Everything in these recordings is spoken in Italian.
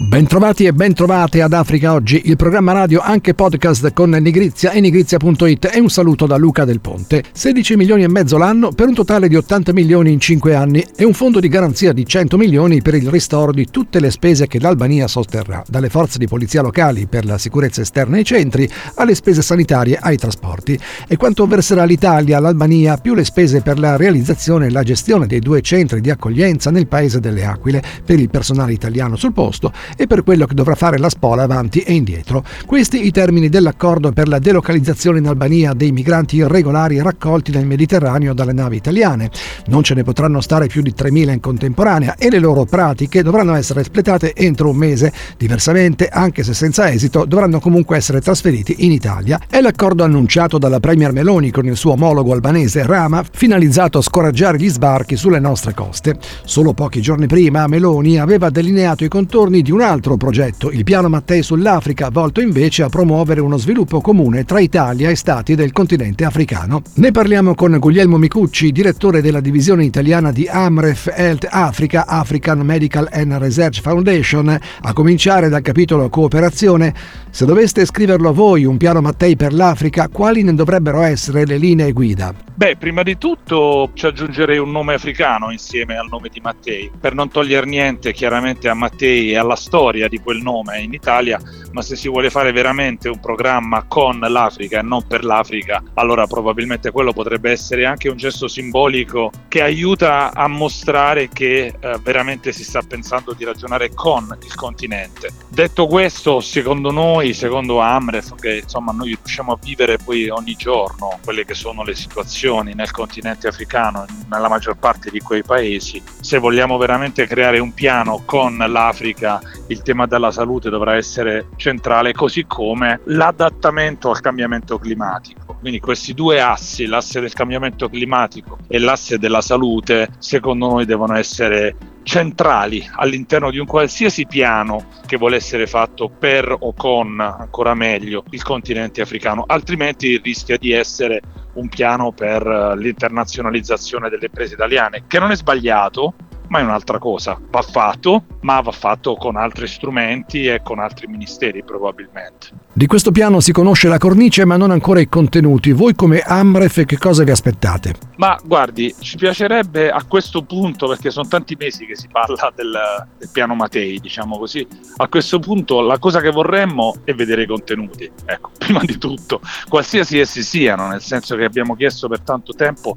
Bentrovati e bentrovate ad Africa Oggi, il programma radio anche podcast con Nigrizia e nigrizia.it e un saluto da Luca Del Ponte. 16 milioni e mezzo l'anno per un totale di 80 milioni in 5 anni e un fondo di garanzia di 100 milioni per il ristoro di tutte le spese che l'Albania sosterrà, dalle forze di polizia locali per la sicurezza esterna ai centri alle spese sanitarie ai trasporti. E quanto verserà l'Italia all'Albania più le spese per la realizzazione e la gestione dei due centri di accoglienza nel paese delle Aquile per il personale italiano sul posto e per quello che dovrà fare la spola avanti e indietro. Questi i termini dell'accordo per la delocalizzazione in Albania dei migranti irregolari raccolti nel Mediterraneo dalle navi italiane. Non ce ne potranno stare più di 3.000 in contemporanea e le loro pratiche dovranno essere espletate entro un mese. Diversamente, anche se senza esito, dovranno comunque essere trasferiti in Italia. È l'accordo annunciato dalla Premier Meloni con il suo omologo albanese Rama, finalizzato a scoraggiare gli sbarchi sulle nostre coste. Solo pochi giorni prima Meloni aveva delineato i contorni di un altro progetto, il Piano Mattei sull'Africa, volto invece a promuovere uno sviluppo comune tra Italia e Stati del continente africano. Ne parliamo con Guglielmo Micucci, direttore della divisione italiana di Amref Health Africa, African Medical and Research Foundation, a cominciare dal capitolo cooperazione. Se doveste scriverlo voi un piano Mattei per l'Africa, quali ne dovrebbero essere le linee guida? Beh, prima di tutto ci aggiungerei un nome africano insieme al nome di Mattei, per non togliere niente chiaramente a Mattei e alla storia di quel nome in Italia, ma se si vuole fare veramente un programma con l'Africa e non per l'Africa, allora probabilmente quello potrebbe essere anche un gesto simbolico che aiuta a mostrare che eh, veramente si sta pensando di ragionare con il continente. Detto questo, secondo noi, secondo Amref, che insomma noi riusciamo a vivere poi ogni giorno quelle che sono le situazioni nel continente africano, nella maggior parte di quei paesi, se vogliamo veramente creare un piano con l'Africa, il tema della salute dovrà essere centrale, così come l'adattamento al cambiamento climatico. Quindi questi due assi, l'asse del cambiamento climatico e l'asse della salute, secondo noi devono essere centrali all'interno di un qualsiasi piano che vuole essere fatto per o con, ancora meglio, il continente africano, altrimenti rischia di essere un piano per l'internazionalizzazione delle imprese italiane, che non è sbagliato, ma è un'altra cosa. Va fatto, ma va fatto con altri strumenti e con altri ministeri probabilmente. Di questo piano si conosce la cornice ma non ancora i contenuti. Voi come Amref che cosa vi aspettate? Ma guardi, ci piacerebbe a questo punto, perché sono tanti mesi che si parla del, del piano Matei, diciamo così, a questo punto la cosa che vorremmo è vedere i contenuti. Ecco, prima di tutto, qualsiasi essi siano, nel senso che abbiamo chiesto per tanto tempo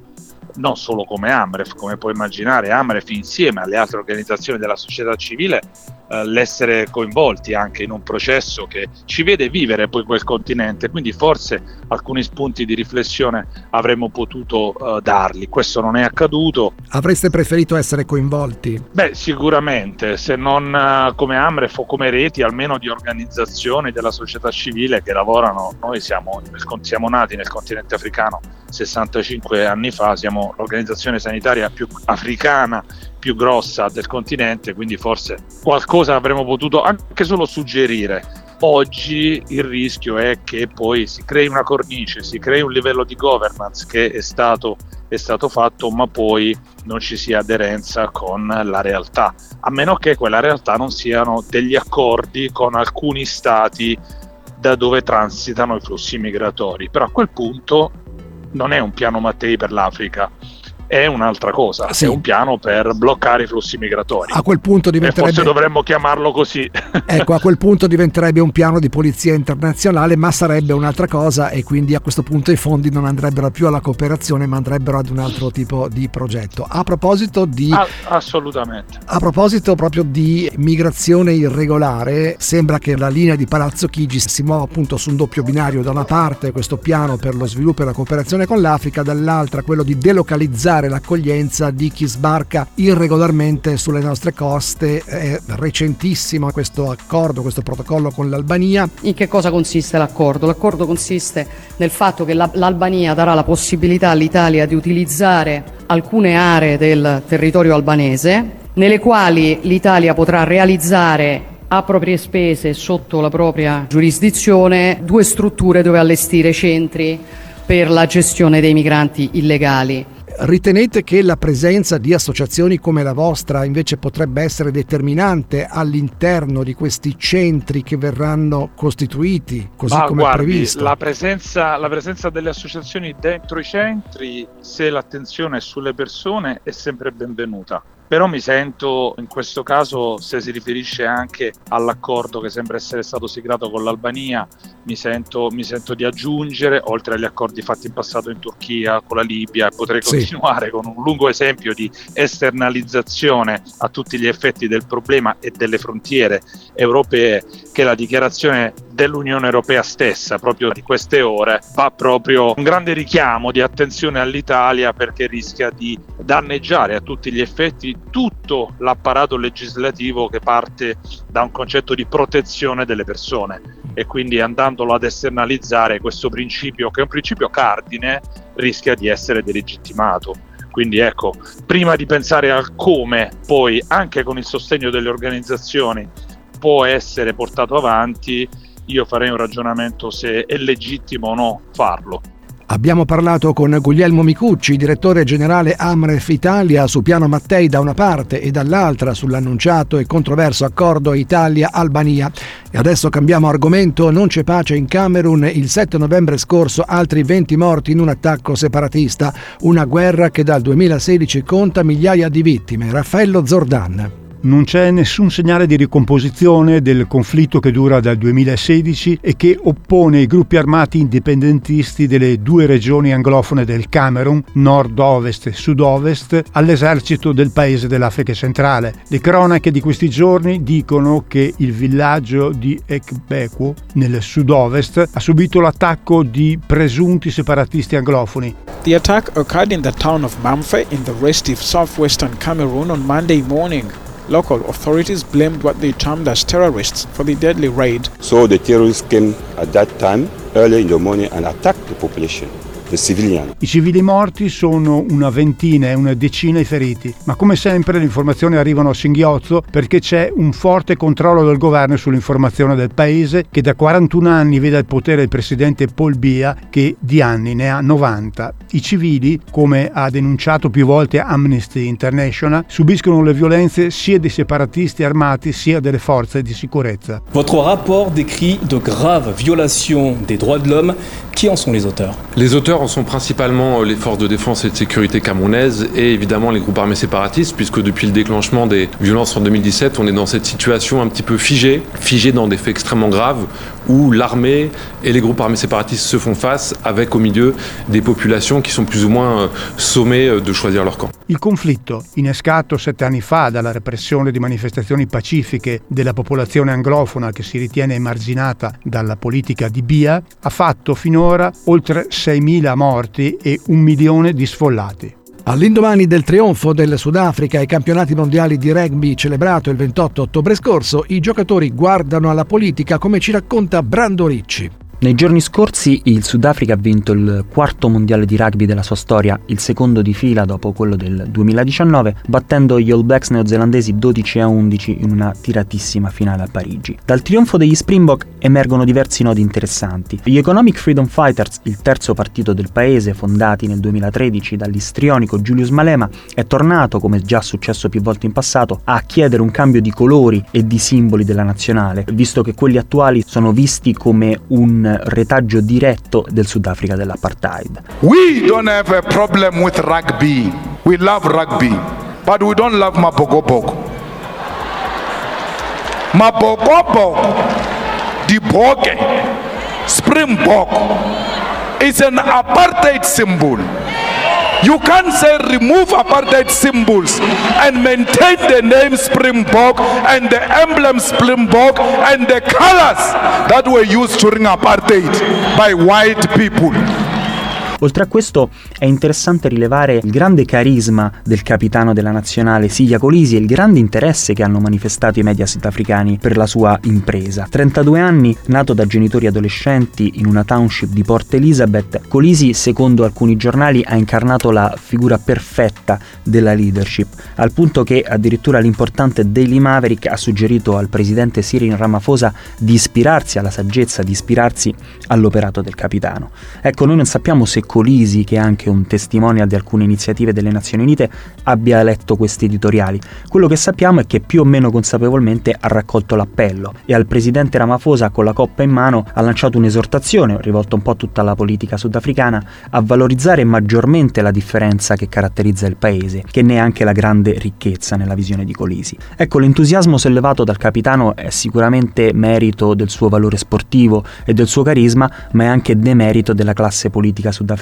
non solo come Amref, come puoi immaginare, Amref insieme alle altre organizzazioni della società civile, eh, l'essere coinvolti anche in un processo che ci vede vivere poi quel continente, quindi forse alcuni spunti di riflessione avremmo potuto eh, darli, questo non è accaduto. Avreste preferito essere coinvolti? Beh, sicuramente, se non eh, come Amref o come reti, almeno di organizzazioni della società civile che lavorano, noi siamo, siamo nati nel continente africano 65 anni fa, siamo l'organizzazione sanitaria più africana, più grossa del continente, quindi forse qualcosa avremmo potuto anche solo suggerire. Oggi il rischio è che poi si crei una cornice, si crei un livello di governance che è stato, è stato fatto, ma poi non ci sia aderenza con la realtà, a meno che quella realtà non siano degli accordi con alcuni stati da dove transitano i flussi migratori. Però a quel punto non è un piano Mattei per l'Africa, è un'altra cosa, sì. è un piano per bloccare i flussi migratori. A quel punto diventerebbe... E forse dovremmo chiamarlo così. ecco, a quel punto diventerebbe un piano di polizia internazionale, ma sarebbe un'altra cosa e quindi a questo punto i fondi non andrebbero più alla cooperazione, ma andrebbero ad un altro tipo di progetto. A proposito di... Ah, assolutamente. A proposito proprio di migrazione irregolare, sembra che la linea di Palazzo Chigi si muova appunto su un doppio binario, da una parte questo piano per lo sviluppo e la cooperazione con l'Africa, dall'altra quello di delocalizzare l'accoglienza di chi sbarca irregolarmente sulle nostre coste. È recentissimo questo accordo, questo protocollo con l'Albania. In che cosa consiste l'accordo? L'accordo consiste nel fatto che l'Albania darà la possibilità all'Italia di utilizzare alcune aree del territorio albanese nelle quali l'Italia potrà realizzare a proprie spese sotto la propria giurisdizione due strutture dove allestire centri per la gestione dei migranti illegali ritenete che la presenza di associazioni come la vostra invece potrebbe essere determinante all'interno di questi centri che verranno costituiti così Ma come guardi, previsto? La presenza, la presenza delle associazioni dentro i centri, se l'attenzione è sulle persone, è sempre benvenuta però mi sento in questo caso, se si riferisce anche all'accordo che sembra essere stato siglato con l'Albania, mi sento, mi sento di aggiungere, oltre agli accordi fatti in passato in Turchia, con la Libia, e potrei sì. continuare con un lungo esempio di esternalizzazione a tutti gli effetti del problema e delle frontiere europee, che la dichiarazione dell'Unione Europea stessa, proprio di queste ore, fa proprio un grande richiamo di attenzione all'Italia perché rischia di danneggiare a tutti gli effetti tutto l'apparato legislativo che parte da un concetto di protezione delle persone e quindi andandolo ad esternalizzare questo principio che è un principio cardine rischia di essere delegittimato. Quindi ecco, prima di pensare al come poi anche con il sostegno delle organizzazioni può essere portato avanti, io farei un ragionamento se è legittimo o no farlo. Abbiamo parlato con Guglielmo Micucci, direttore generale Amref Italia, su Piano Mattei da una parte e dall'altra sull'annunciato e controverso accordo Italia-Albania. E adesso cambiamo argomento, non c'è pace in Camerun. Il 7 novembre scorso altri 20 morti in un attacco separatista, una guerra che dal 2016 conta migliaia di vittime. Raffaello Zordan non c'è nessun segnale di ricomposizione del conflitto che dura dal 2016 e che oppone i gruppi armati indipendentisti delle due regioni anglofone del Camerun, nord-ovest e sud-ovest, all'esercito del paese dell'Africa centrale. Le cronache di questi giorni dicono che il villaggio di Ekbeku, nel sud-ovest, ha subito l'attacco di presunti separatisti anglofoni. The attack occurred in the town of Bamfe in the restive southwestern Cameroon on Monday morning. Local authorities blamed what they termed as terrorists for the deadly raid. So the terrorists came at that time, early in the morning, and attacked the population. I civili morti sono una ventina e una decina i feriti, ma come sempre le informazioni arrivano a singhiozzo perché c'è un forte controllo del governo sull'informazione del paese che da 41 anni vede al potere il presidente Paul Bia che di anni ne ha 90. I civili, come ha denunciato più volte Amnesty International, subiscono le violenze sia dei separatisti armati sia delle forze di sicurezza. Votre rapport décrit de graves violations des droits de l'homme. Qui en sont les auteurs Les auteurs sont principalement les forces de défense et de sécurité camerounaises et évidemment les groupes armés séparatistes, puisque depuis le déclenchement des violences en 2017, on est dans cette situation un petit peu figée, figée dans des faits extrêmement graves, où l'armée et les groupes armés séparatistes se font face, avec au milieu des populations qui sont plus ou moins sommées de choisir leur camp. Il conflitto, innescato sette anni fa dalla repressione di manifestazioni pacifiche della popolazione anglofona che si ritiene emarginata dalla politica di Bia, ha fatto finora oltre 6.000 morti e un milione di sfollati. All'indomani del trionfo del Sudafrica ai campionati mondiali di rugby celebrato il 28 ottobre scorso, i giocatori guardano alla politica come ci racconta Brando Ricci. Nei giorni scorsi il Sudafrica ha vinto il quarto mondiale di rugby della sua storia, il secondo di fila dopo quello del 2019, battendo gli All Blacks neozelandesi 12 a 11 in una tiratissima finale a Parigi. Dal trionfo degli Springbok emergono diversi nodi interessanti. Gli Economic Freedom Fighters, il terzo partito del paese, fondati nel 2013 dall'istrionico Julius Malema, è tornato, come già successo più volte in passato, a chiedere un cambio di colori e di simboli della nazionale, visto che quelli attuali sono visti come un retaggio diretto del Sudafrica dell'apartheid. We don't have a problem with rugby. We love rugby, but we don't love. Mabogobog, the Boge, Springbok, is an apartheid symbol. You can't say remove apartheid symbols and maintain the name Springbok and the emblem Springbok and the colors that were used during apartheid by white people. Oltre a questo è interessante rilevare il grande carisma del capitano della nazionale Siglia Colisi e il grande interesse che hanno manifestato i media sudafricani per la sua impresa. 32 anni, nato da genitori adolescenti in una township di Port Elizabeth, Colisi, secondo alcuni giornali, ha incarnato la figura perfetta della leadership, al punto che addirittura l'importante Daily Maverick ha suggerito al presidente Cyril Ramaphosa di ispirarsi alla saggezza, di ispirarsi all'operato del capitano. Ecco, noi non sappiamo se Colisi, che è anche un testimonial di alcune iniziative delle Nazioni Unite, abbia letto questi editoriali. Quello che sappiamo è che più o meno consapevolmente ha raccolto l'appello e al presidente Ramaphosa con la coppa in mano ha lanciato un'esortazione, rivolta un po' a tutta la politica sudafricana, a valorizzare maggiormente la differenza che caratterizza il paese, che ne è anche la grande ricchezza nella visione di Colisi. Ecco, l'entusiasmo sollevato dal capitano è sicuramente merito del suo valore sportivo e del suo carisma, ma è anche demerito della classe politica sudafricana,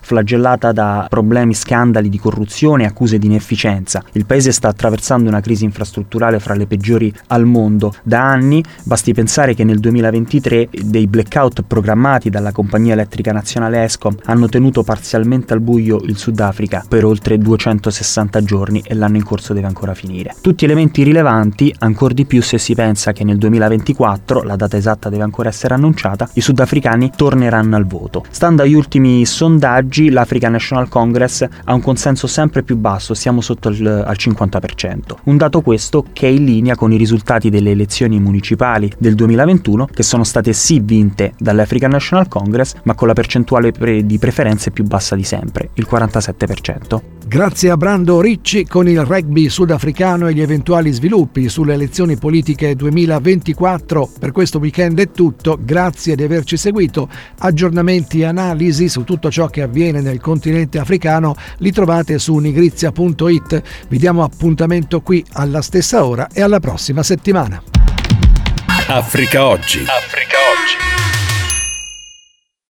flagellata da problemi, scandali di corruzione e accuse di inefficienza. Il paese sta attraversando una crisi infrastrutturale fra le peggiori al mondo da anni, basti pensare che nel 2023 dei blackout programmati dalla compagnia elettrica nazionale Escom hanno tenuto parzialmente al buio il Sudafrica per oltre 260 giorni e l'anno in corso deve ancora finire. Tutti elementi rilevanti, ancor di più se si pensa che nel 2024, la data esatta deve ancora essere annunciata, i sudafricani torneranno al voto. Stando agli ultimi sondaggi, l'African National Congress ha un consenso sempre più basso, siamo sotto il, al 50%. Un dato questo che è in linea con i risultati delle elezioni municipali del 2021, che sono state sì vinte dall'African National Congress, ma con la percentuale pre- di preferenze più bassa di sempre, il 47%. Grazie a Brando Ricci con il rugby sudafricano e gli eventuali sviluppi sulle elezioni politiche 2024. Per questo weekend è tutto, grazie di averci seguito. Aggiornamenti e analisi su tutto ciò che avviene nel continente africano li trovate su nigrizia.it. Vi diamo appuntamento qui alla stessa ora e alla prossima settimana. Africa Oggi. Africa Oggi.